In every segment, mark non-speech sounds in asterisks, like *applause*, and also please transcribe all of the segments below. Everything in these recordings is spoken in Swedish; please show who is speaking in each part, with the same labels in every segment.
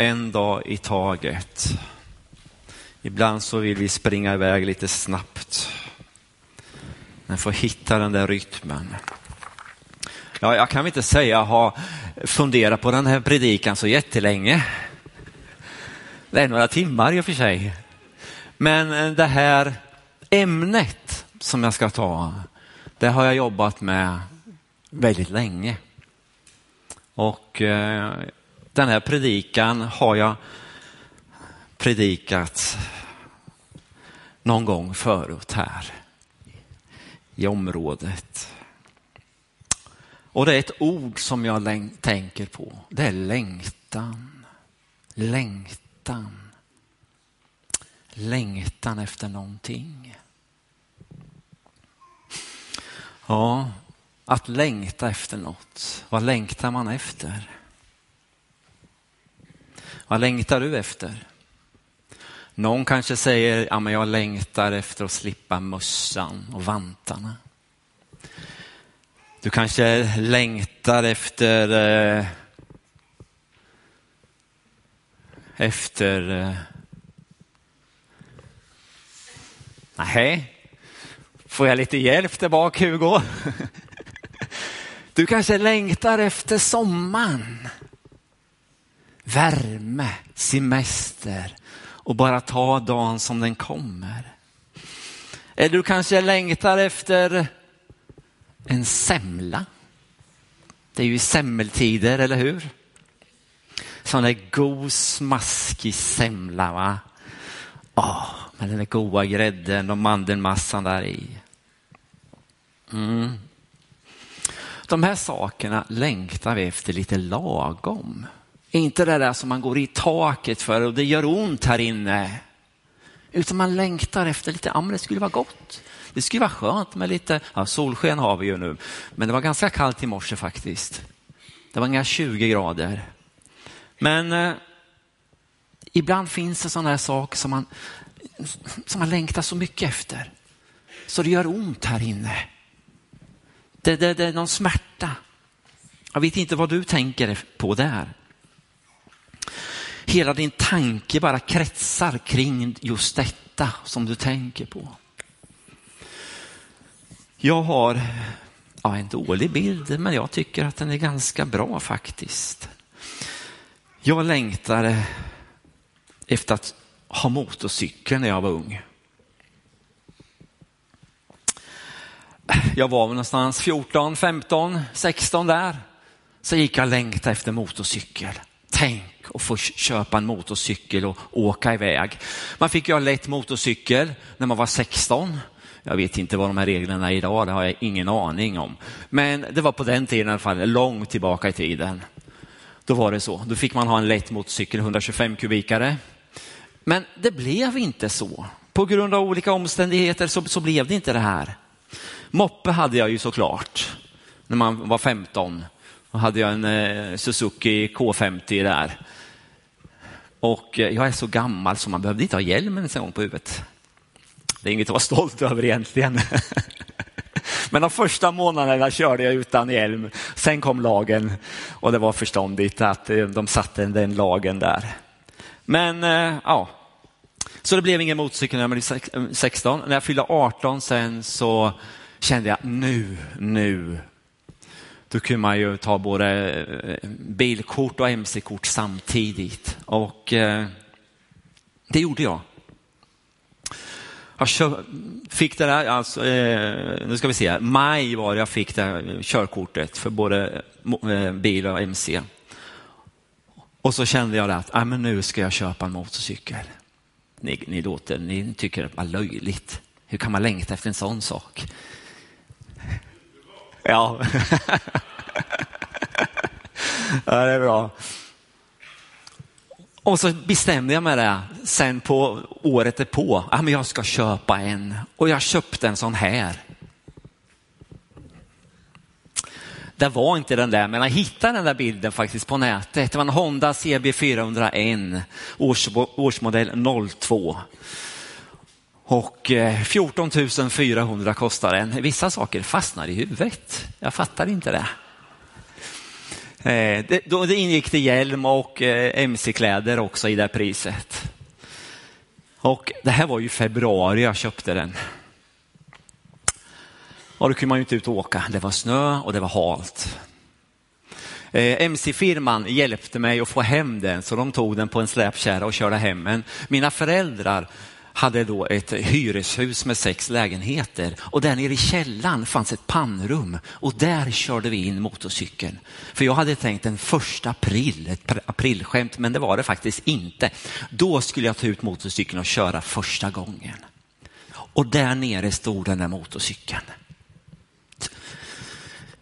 Speaker 1: en dag i taget. Ibland så vill vi springa iväg lite snabbt. Men få hitta den där rytmen. Ja, jag kan väl inte säga ha funderat på den här predikan så jättelänge. Det är några timmar i och för sig. Men eh, det här ämnet som jag ska ta, det har jag jobbat med väldigt länge. Och eh, den här predikan har jag predikat någon gång förut här i området. Och det är ett ord som jag tänker på. Det är längtan. Längtan. Längtan efter någonting. Ja, att längta efter något. Vad längtar man efter? Vad längtar du efter? Någon kanske säger, ja men jag längtar efter att slippa mössan och vantarna. Du kanske längtar efter eh, efter eh, Nej, får jag lite hjälp där bak Hugo? *laughs* Du kanske längtar efter sommaren. Värme, semester och bara ta dagen som den kommer. Eller du kanske längtar efter en semla. Det är ju semmeltider, eller hur? Sån där god smaskig semla. Va? Oh, med den där goda grädden och mandelmassan där i. Mm. De här sakerna längtar vi efter lite lagom. Inte det där som man går i taket för och det gör ont här inne. Utan man längtar efter lite, ja men det skulle vara gott. Det skulle vara skönt med lite, ja, solsken har vi ju nu, men det var ganska kallt i morse faktiskt. Det var inga 20 grader. Men eh, ibland finns det sådana här saker som man, som man längtar så mycket efter. Så det gör ont här inne. Det, det, det är någon smärta. Jag vet inte vad du tänker på där. Hela din tanke bara kretsar kring just detta som du tänker på. Jag har ja, en dålig bild, men jag tycker att den är ganska bra faktiskt. Jag längtade efter att ha motorcykel när jag var ung. Jag var någonstans 14, 15, 16 där. Så gick jag och längtade efter motorcykel. Tänk och få köpa en motorcykel och åka iväg. Man fick ju ha lätt motorcykel när man var 16. Jag vet inte vad de här reglerna är idag, det har jag ingen aning om. Men det var på den tiden i alla fall, långt tillbaka i tiden. Då var det så. Då fick man ha en lätt motorcykel, 125 kubikare. Men det blev inte så. På grund av olika omständigheter så, så blev det inte det här. Moppe hade jag ju såklart när man var 15. Då hade jag en eh, Suzuki K50 där. Och eh, jag är så gammal så man behövde inte ha hjälmen en gång på huvudet. Det är inget att vara stolt över egentligen. *laughs* Men de första månaderna körde jag utan hjälm. Sen kom lagen och det var förståndigt att eh, de satte den lagen där. Men eh, ja, så det blev ingen motorcykel när jag blev 16. När jag fyllde 18 sen så kände jag nu, nu. Då kunde man ju ta både eh, bilkort och mc-kort samtidigt. Och eh, det gjorde jag. Jag fick det där, alltså, eh, nu ska vi se, maj var det jag fick det här körkortet för både eh, bil och mc. Och så kände jag att ah, men nu ska jag köpa en motorcykel. Ni, ni, låter, ni tycker det var löjligt. Hur kan man längta efter en sån sak? Ja. ja, det är bra. Och så bestämde jag mig det sen på året på. Ja, men jag ska köpa en och jag köpte en sån här. Det var inte den där, men jag hittade den där bilden faktiskt på nätet. Det var en Honda CB 401, års, årsmodell 02. Och eh, 14 400 kostar den. Vissa saker fastnar i huvudet. Jag fattar inte det. Eh, det, då det ingick det hjälm och eh, mc-kläder också i det priset. Och det här var ju februari jag köpte den. Och då kunde man ju inte ut och åka. Det var snö och det var halt. MC-firman hjälpte mig att få hem den så de tog den på en släpkärra och körde hem den. Mina föräldrar hade då ett hyreshus med sex lägenheter och där nere i källaren fanns ett pannrum och där körde vi in motorcykeln. För jag hade tänkt en första april, ett aprilskämt, men det var det faktiskt inte. Då skulle jag ta ut motorcykeln och köra första gången. Och där nere stod den där motorcykeln.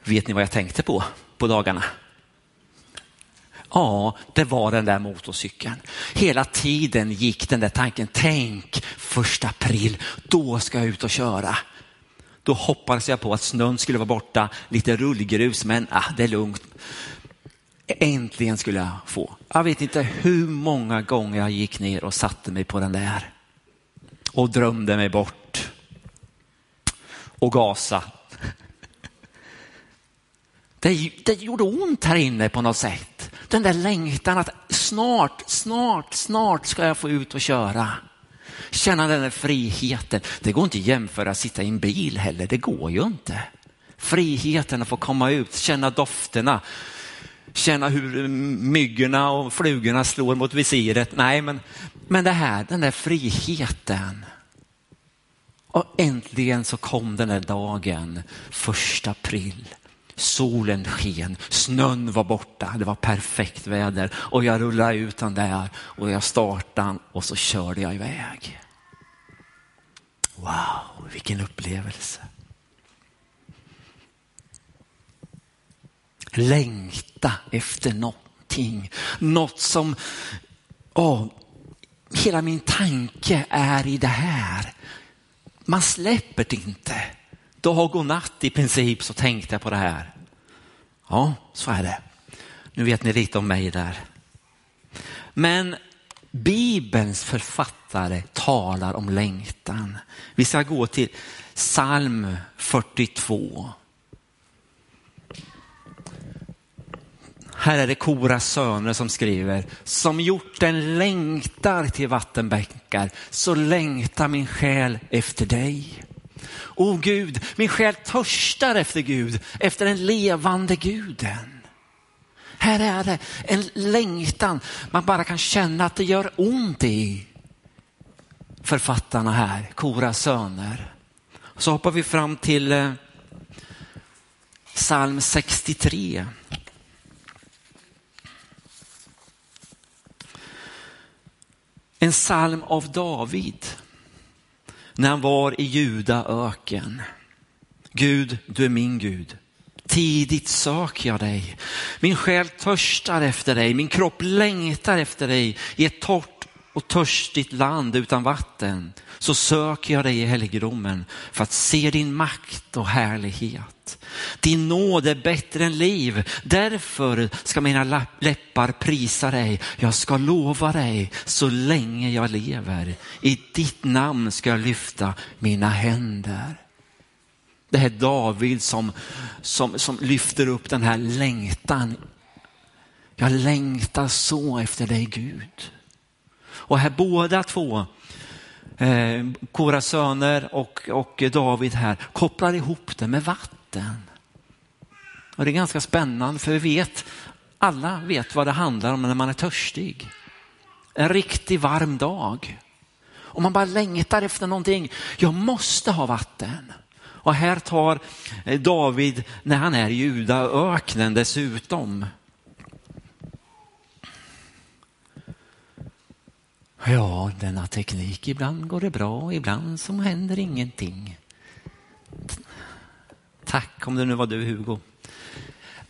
Speaker 1: Vet ni vad jag tänkte på på dagarna? Ja, det var den där motorcykeln. Hela tiden gick den där tanken, tänk första april, då ska jag ut och köra. Då hoppades jag på att snön skulle vara borta, lite rullgrus, men ah, det är lugnt. Äntligen skulle jag få. Jag vet inte hur många gånger jag gick ner och satte mig på den där och drömde mig bort och gasa. *laughs* Det, det gjorde ont här inne på något sätt. Den där längtan att snart, snart, snart ska jag få ut och köra. Känna den där friheten. Det går inte att jämföra att sitta i en bil heller, det går ju inte. Friheten att få komma ut, känna dofterna, känna hur myggorna och flugorna slår mot visiret. Nej, men, men det här, den där friheten. Och äntligen så kom den där dagen, första april solen sken, snön var borta, det var perfekt väder och jag rullade ut den där och jag startade och så körde jag iväg. Wow, vilken upplevelse. Längta efter någonting, något som, oh, hela min tanke är i det här. Man släpper det inte dag och natt i princip så tänkte jag på det här. Ja, så är det. Nu vet ni lite om mig där. Men Bibelns författare talar om längtan. Vi ska gå till psalm 42. Här är det Koras söner som skriver, som gjort längtar till vattenbäckar, så längtar min själ efter dig. O Gud, min själ törstar efter Gud, efter den levande guden. Här är det en längtan man bara kan känna att det gör ont i författarna här, Koras söner. Så hoppar vi fram till eh, psalm 63. En psalm av David när han var i Juda öken. Gud, du är min Gud. Tidigt söker jag dig. Min själ törstar efter dig, min kropp längtar efter dig i ett torrt och törstigt land utan vatten. Så söker jag dig i helgedomen för att se din makt och härlighet. Din nåd är bättre än liv. Därför ska mina läppar prisa dig. Jag ska lova dig så länge jag lever. I ditt namn ska jag lyfta mina händer. Det är David som, som, som lyfter upp den här längtan. Jag längtar så efter dig Gud. Och här båda två eh, Koras söner och, och David här kopplar ihop det med vatten. Och det är ganska spännande för vi vet, alla vet vad det handlar om när man är törstig. En riktigt varm dag. Och man bara längtar efter någonting. Jag måste ha vatten. Och här tar eh, David, när han är i Judaöknen dessutom, Ja, denna teknik, ibland går det bra, ibland så händer ingenting. Tack om det nu var du Hugo.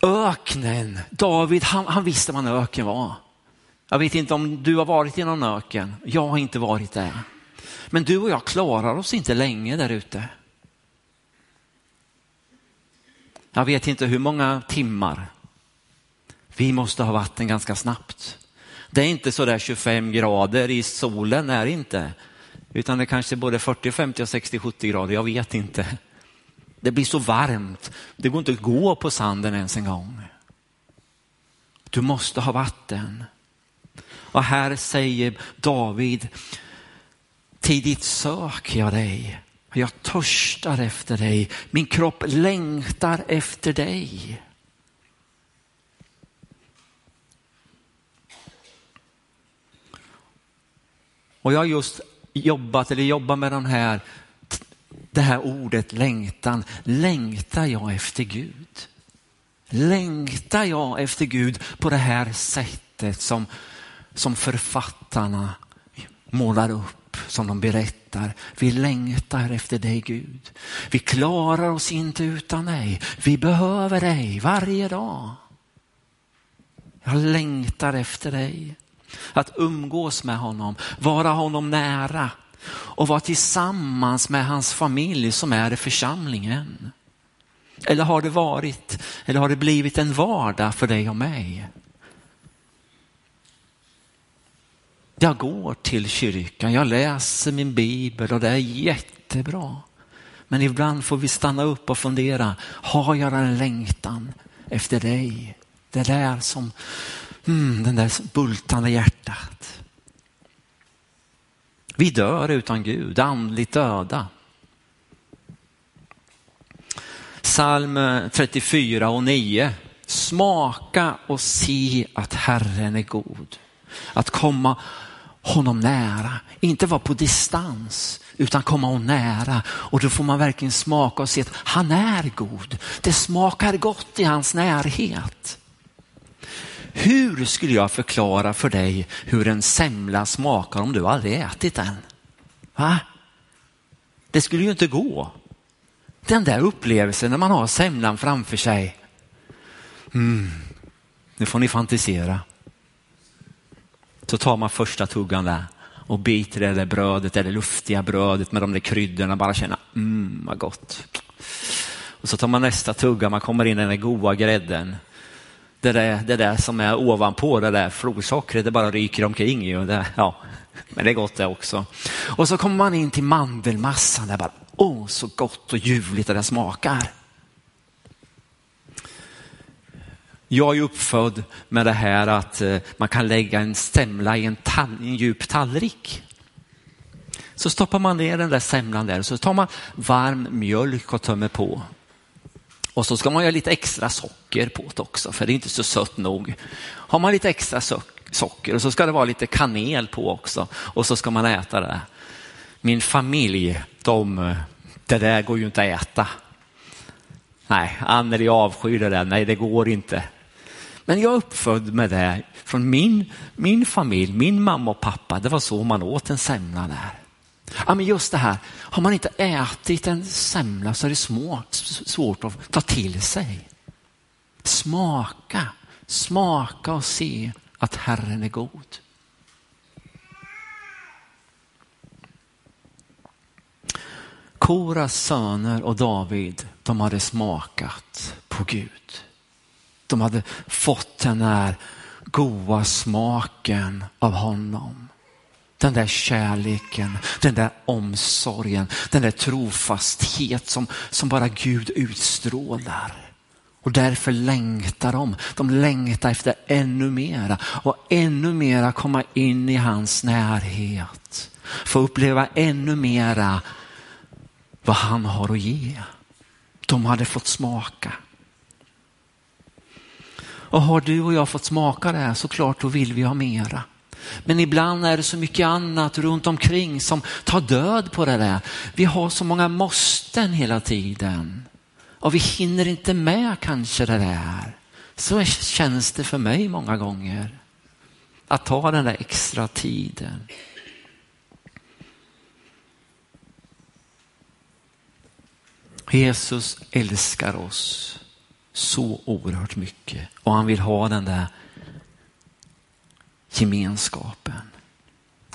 Speaker 1: Öknen, David han, han visste vad en öken var. Jag vet inte om du har varit i någon öken, jag har inte varit där. Men du och jag klarar oss inte länge där ute. Jag vet inte hur många timmar. Vi måste ha vatten ganska snabbt. Det är inte så där 25 grader i solen, är det inte. Utan det kanske är både 40, 50, 60, 70 grader, jag vet inte. Det blir så varmt, det går inte att gå på sanden ens en gång. Du måste ha vatten. Och här säger David, tidigt söker jag dig. Jag törstar efter dig. Min kropp längtar efter dig. Och jag har just jobbat, eller jobbar med den här, det här ordet längtan. Längtar jag efter Gud? Längtar jag efter Gud på det här sättet som, som författarna målar upp, som de berättar. Vi längtar efter dig Gud. Vi klarar oss inte utan dig. Vi behöver dig varje dag. Jag längtar efter dig. Att umgås med honom, vara honom nära och vara tillsammans med hans familj som är församlingen. Eller har det varit, eller har det blivit en vardag för dig och mig? Jag går till kyrkan, jag läser min bibel och det är jättebra. Men ibland får vi stanna upp och fundera, har jag en längtan efter dig? Det där som, mm, den där bultande hjärtat. Vi dör utan Gud, andligt döda. Psalm 34 och 9. Smaka och se att Herren är god. Att komma honom nära, inte vara på distans utan komma honom nära. Och då får man verkligen smaka och se att han är god. Det smakar gott i hans närhet. Hur skulle jag förklara för dig hur en semla smakar om du aldrig ätit den? Va? Det skulle ju inte gå. Den där upplevelsen när man har semlan framför sig. Mm. Nu får ni fantisera. Så tar man första tuggan där och biter det där brödet, det där luftiga brödet med de där kryddorna, bara känna, mm vad gott. Och så tar man nästa tugga, man kommer in i den där goda grädden. Det där, det där som är ovanpå det där florsockret, det bara ryker omkring. ju. det, ja, men det är gott det också. Och så kommer man in till mandelmassan, där bara, åh så gott och ljuvligt det där smakar. Jag är uppfödd med det här att eh, man kan lägga en semla i en, tall, en djup tallrik. Så stoppar man ner den där semlan där och så tar man varm mjölk och tömmer på. Och så ska man göra lite extra socker socker på det också, för det är inte så sött nog. Har man lite extra socker och så ska det vara lite kanel på också och så ska man äta det. Min familj, de, det där går ju inte att äta. Nej, Anneli avskyr det där. Nej, det går inte. Men jag är uppfödd med det från min, min familj, min mamma och pappa. Det var så man åt en semla där. Ja, men just det här, har man inte ätit en semla så är det små, svårt att ta till sig. Smaka, smaka och se att Herren är god. Koras söner och David, de hade smakat på Gud. De hade fått den där goda smaken av honom. Den där kärleken, den där omsorgen, den där trofasthet som, som bara Gud utstrålar. Och därför längtar de. De längtar efter ännu mera och ännu mera komma in i hans närhet. Få uppleva ännu mera vad han har att ge. De hade fått smaka. Och har du och jag fått smaka det här så klart då vill vi ha mera. Men ibland är det så mycket annat runt omkring som tar död på det där. Vi har så många måsten hela tiden och vi hinner inte med kanske det där. Så känns det för mig många gånger. Att ta den där extra tiden. Jesus älskar oss så oerhört mycket och han vill ha den där gemenskapen.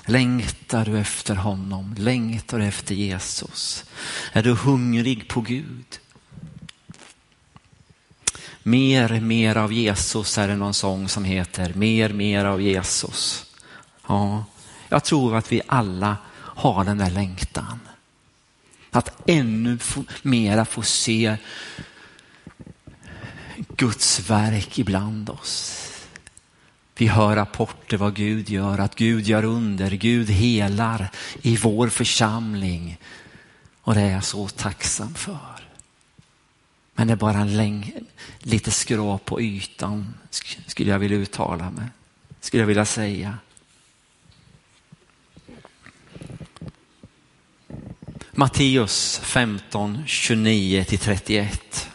Speaker 1: Längtar du efter honom? Längtar du efter Jesus? Är du hungrig på Gud? Mer, mer av Jesus är det någon sång som heter. Mer, mer av Jesus. Ja, jag tror att vi alla har den där längtan. Att ännu mera få se Guds verk ibland oss. Vi hör rapporter vad Gud gör, att Gud gör under, Gud helar i vår församling. Och det är jag så tacksam för. Men det är bara en läng, lite skrap på ytan, skulle jag vilja uttala mig. Skulle jag vilja säga. Matteus 15, 29 till 31.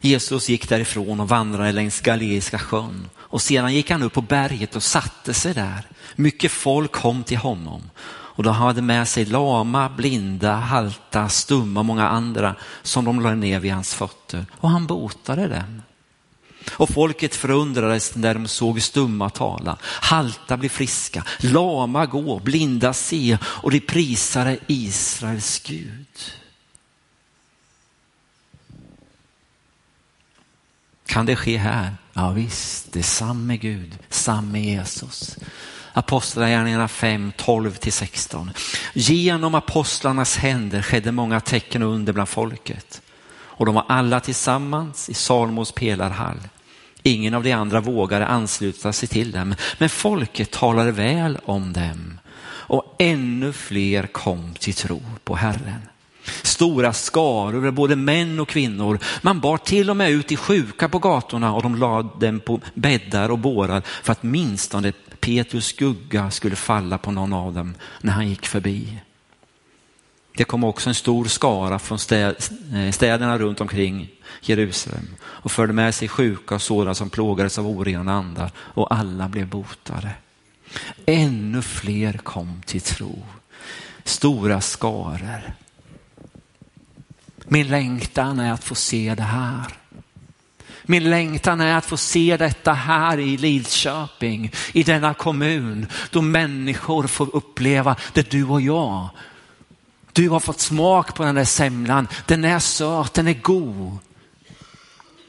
Speaker 1: Jesus gick därifrån och vandrade längs Galileiska sjön och sedan gick han upp på berget och satte sig där. Mycket folk kom till honom och de hade med sig lama, blinda, halta, stumma och många andra som de lade ner vid hans fötter och han botade dem. Och folket förundrades när de såg stumma tala, halta bli friska, lama gå, blinda se och de prisade Israels Gud. Kan det ske här? Ja visst, det är samme Gud, samme Jesus. Apostlagärningarna 5, 12-16. Genom apostlarnas händer skedde många tecken och under bland folket. Och de var alla tillsammans i Salmos pelarhall. Ingen av de andra vågade ansluta sig till dem, men folket talade väl om dem. Och ännu fler kom till tro på Herren. Stora skaror, både män och kvinnor. Man bar till och med ut de sjuka på gatorna och de lade dem på bäddar och bårar för att minstone Petrus skugga skulle falla på någon av dem när han gick förbi. Det kom också en stor skara från eh, städerna runt omkring Jerusalem och förde med sig sjuka och sådana som plågades av orena andar och alla blev botade. Ännu fler kom till tro. Stora skaror. Min längtan är att få se det här. Min längtan är att få se detta här i Lidköping, i denna kommun, då människor får uppleva det du och jag. Du har fått smak på den där semlan, den är söt, den är god.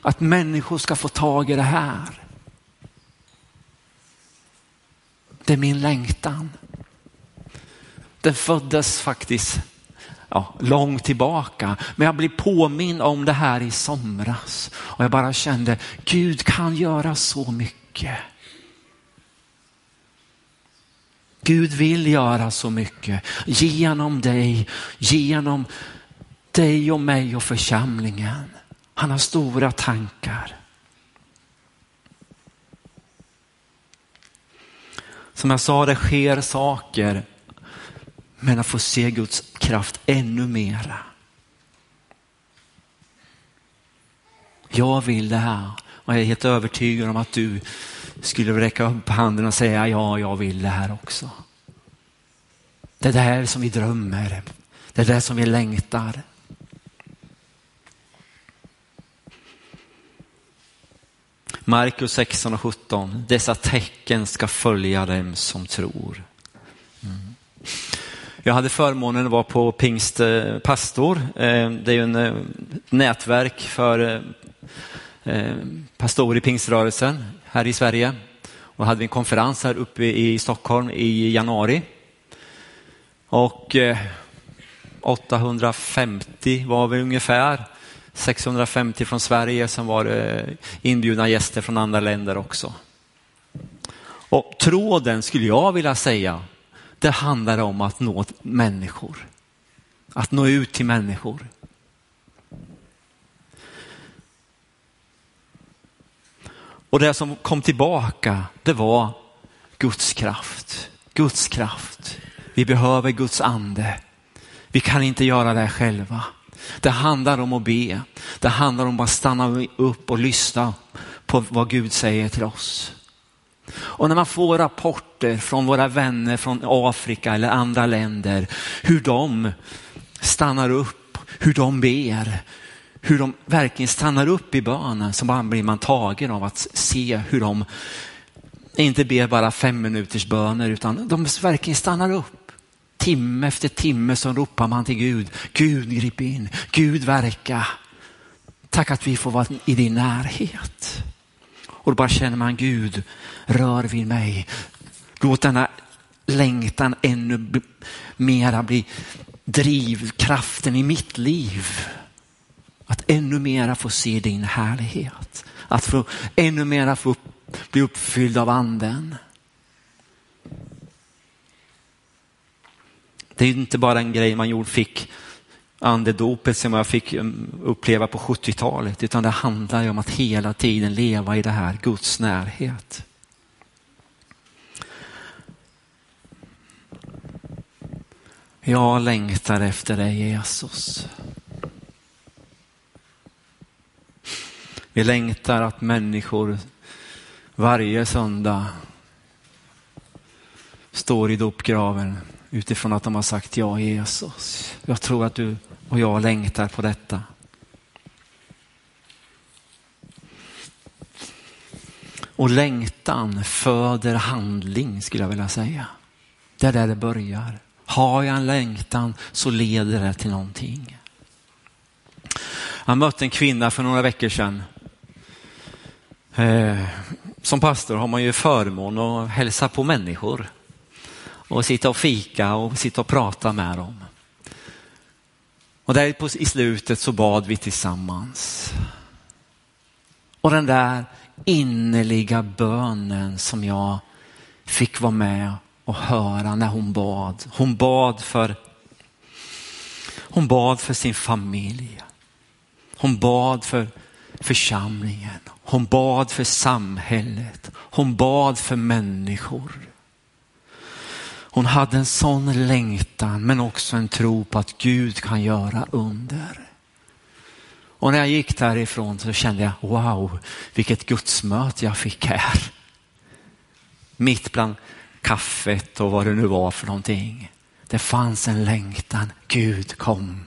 Speaker 1: Att människor ska få tag i det här. Det är min längtan. Den föddes faktiskt ja, långt tillbaka. Men jag blev påminn om det här i somras och jag bara kände Gud kan göra så mycket. Gud vill göra så mycket genom dig, genom dig och mig och församlingen. Han har stora tankar. Som jag sa, det sker saker men att få se Guds kraft ännu mera. Jag vill det här och jag är helt övertygad om att du skulle räcka upp handen och säga ja, jag vill det här också. Det är det här som vi drömmer. Det är det som vi längtar. Markus 16 och 17. Dessa tecken ska följa dem som tror. Mm. Jag hade förmånen att vara på Pingst eh, pastor. Eh, det är ju en eh, nätverk för pastorer i pingströrelsen här i Sverige. Och hade vi en konferens här uppe i Stockholm i januari. Och 850 var vi ungefär. 650 från Sverige, som var inbjudna gäster från andra länder också. Och tråden skulle jag vilja säga det handlar om att nå människor. Att nå ut till människor. Och det som kom tillbaka, det var Guds kraft. Guds kraft. Vi behöver Guds ande. Vi kan inte göra det själva. Det handlar om att be. Det handlar om att stanna upp och lyssna på vad Gud säger till oss. Och när man får rapporter från våra vänner från Afrika eller andra länder, hur de stannar upp, hur de ber, hur de verkligen stannar upp i bönen så bara blir man tagen av att se hur de inte ber bara fem minuters böner utan de verkligen stannar upp. Timme efter timme så ropar man till Gud. Gud grip in, Gud verka. Tack att vi får vara i din närhet. Och då bara känner man Gud, rör vid mig. Låt denna längtan ännu mera bli drivkraften i mitt liv. Att ännu mera få se din härlighet. Att få ännu mera få upp, bli uppfylld av anden. Det är inte bara en grej man gjorde, fick andedopet som jag fick mm, uppleva på 70-talet, utan det handlar ju om att hela tiden leva i det här Guds närhet. Jag längtar efter dig Jesus. Vi längtar att människor varje söndag står i dopgraven utifrån att de har sagt ja Jesus. Jag tror att du och jag längtar på detta. Och längtan föder handling skulle jag vilja säga. Det är där det börjar. Har jag en längtan så leder det till någonting. Jag mötte en kvinna för några veckor sedan. Eh, som pastor har man ju förmån att hälsa på människor och sitta och fika och sitta och prata med dem. Och där på, i slutet så bad vi tillsammans. Och den där innerliga bönen som jag fick vara med och höra när hon bad. Hon bad för, hon bad för sin familj. Hon bad för församlingen. Hon bad för samhället. Hon bad för människor. Hon hade en sån längtan men också en tro på att Gud kan göra under. Och när jag gick därifrån så kände jag, wow, vilket gudsmöte jag fick här. Mitt bland kaffet och vad det nu var för någonting. Det fanns en längtan, Gud kom.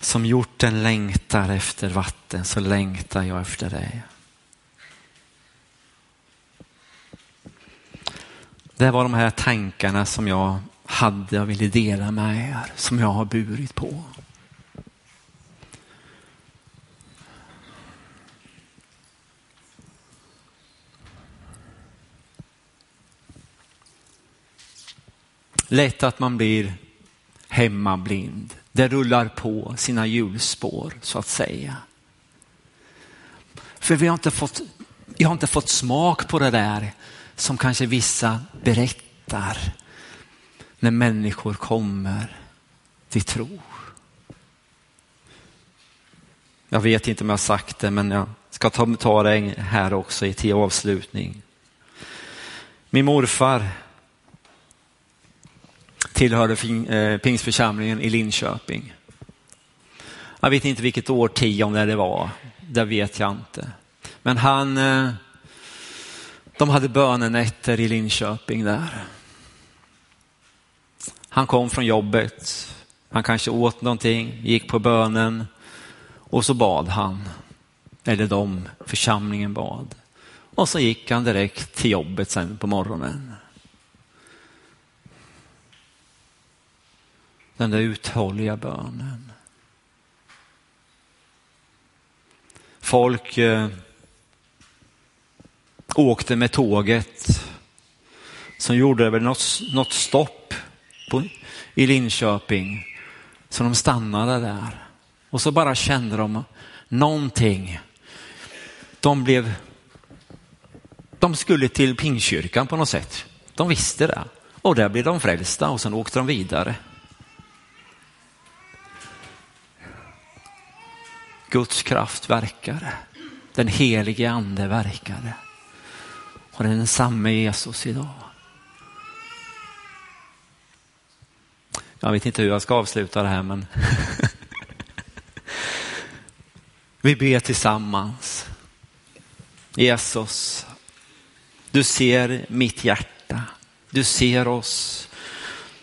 Speaker 1: Som hjorten längtar efter vatten så längtar jag efter dig. Det var de här tankarna som jag hade och ville dela med er, som jag har burit på. Lätt att man blir hemmablind. Det rullar på sina hjulspår så att säga. För vi har inte fått, jag har inte fått smak på det där som kanske vissa berättar när människor kommer till tro. Jag vet inte om jag har sagt det, men jag ska ta, ta det här också till avslutning. Min morfar tillhörde eh, Pingstförsamlingen i Linköping. Jag vet inte vilket årtionde det var, det vet jag inte. Men han, eh, de hade bönenätter i Linköping där. Han kom från jobbet, han kanske åt någonting, gick på bönen och så bad han. Eller de, församlingen bad. Och så gick han direkt till jobbet sen på morgonen. Den där uthålliga bönen. Folk eh, åkte med tåget som gjorde väl något, något stopp på, i Linköping. Så de stannade där och så bara kände de någonting. De blev, de skulle till Pingkyrkan på något sätt. De visste det och där blev de frälsta och sen åkte de vidare. Guds kraft verkade. Den helige ande verkade. Och det är samma Jesus idag. Jag vet inte hur jag ska avsluta det här men *laughs* vi ber tillsammans. Jesus, du ser mitt hjärta. Du ser oss.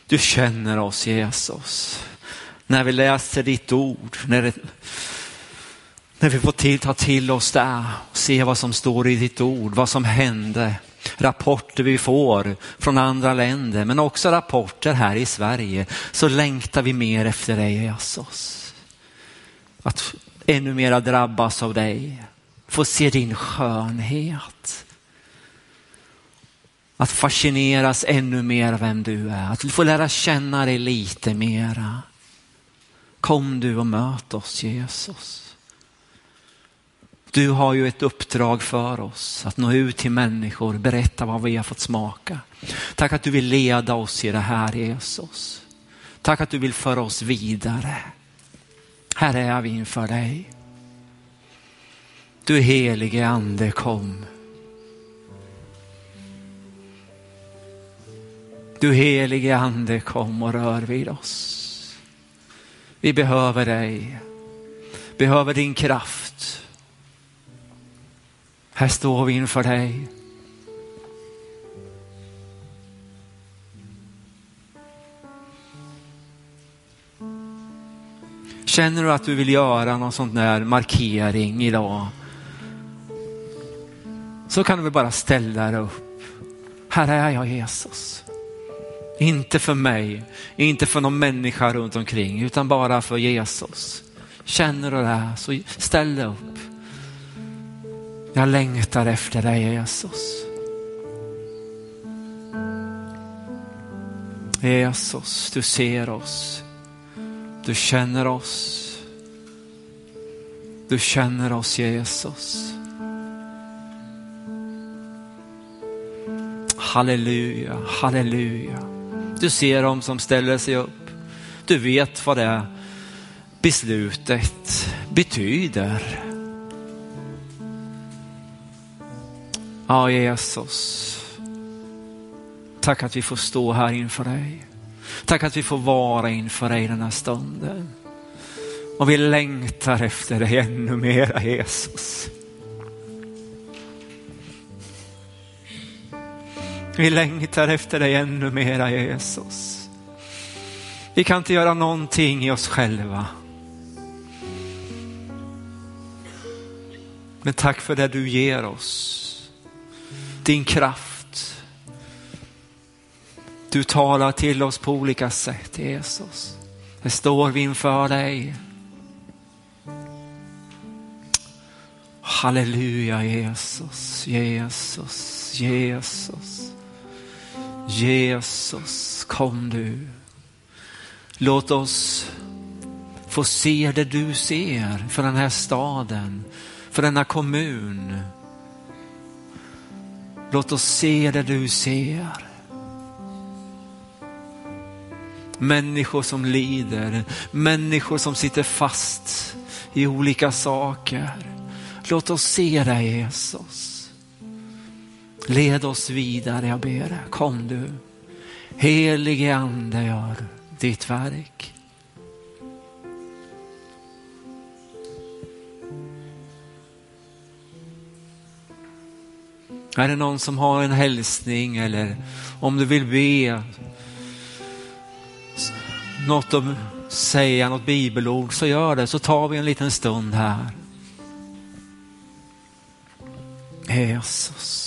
Speaker 1: Du känner oss Jesus. När vi läser ditt ord, när det när vi får till, ta till oss det och se vad som står i ditt ord, vad som hände. Rapporter vi får från andra länder, men också rapporter här i Sverige. Så längtar vi mer efter dig Jesus. Att ännu mera drabbas av dig. Få se din skönhet. att fascineras ännu mer av vem du är. Att få lära känna dig lite mera. Kom du och möt oss Jesus. Du har ju ett uppdrag för oss att nå ut till människor, berätta vad vi har fått smaka. Tack att du vill leda oss i det här Jesus. Tack att du vill föra oss vidare. Här är vi inför dig. Du helige ande kom. Du helige ande kom och rör vid oss. Vi behöver dig, behöver din kraft. Här står vi inför dig. Känner du att du vill göra någon sån där markering idag? Så kan du väl bara ställa dig upp. Här är jag Jesus. Inte för mig, inte för någon människa runt omkring, utan bara för Jesus. Känner du det så ställ dig upp. Jag längtar efter dig Jesus. Jesus, du ser oss. Du känner oss. Du känner oss Jesus. Halleluja, halleluja. Du ser dem som ställer sig upp. Du vet vad det beslutet betyder. Ja, Jesus. Tack att vi får stå här inför dig. Tack att vi får vara inför dig den här stunden. Och vi längtar efter dig ännu mera Jesus. Vi längtar efter dig ännu mera Jesus. Vi kan inte göra någonting i oss själva. Men tack för det du ger oss. Din kraft. Du talar till oss på olika sätt Jesus. Här står vi inför dig. Halleluja Jesus, Jesus, Jesus. Jesus, kom du. Låt oss få se det du ser för den här staden, för denna kommun. Låt oss se det du ser. Människor som lider, människor som sitter fast i olika saker. Låt oss se det Jesus. Led oss vidare, jag ber. Kom du. Helige Ande, gör ditt verk. Är det någon som har en hälsning eller om du vill be något att säga, något bibelord så gör det så tar vi en liten stund här. Jesus.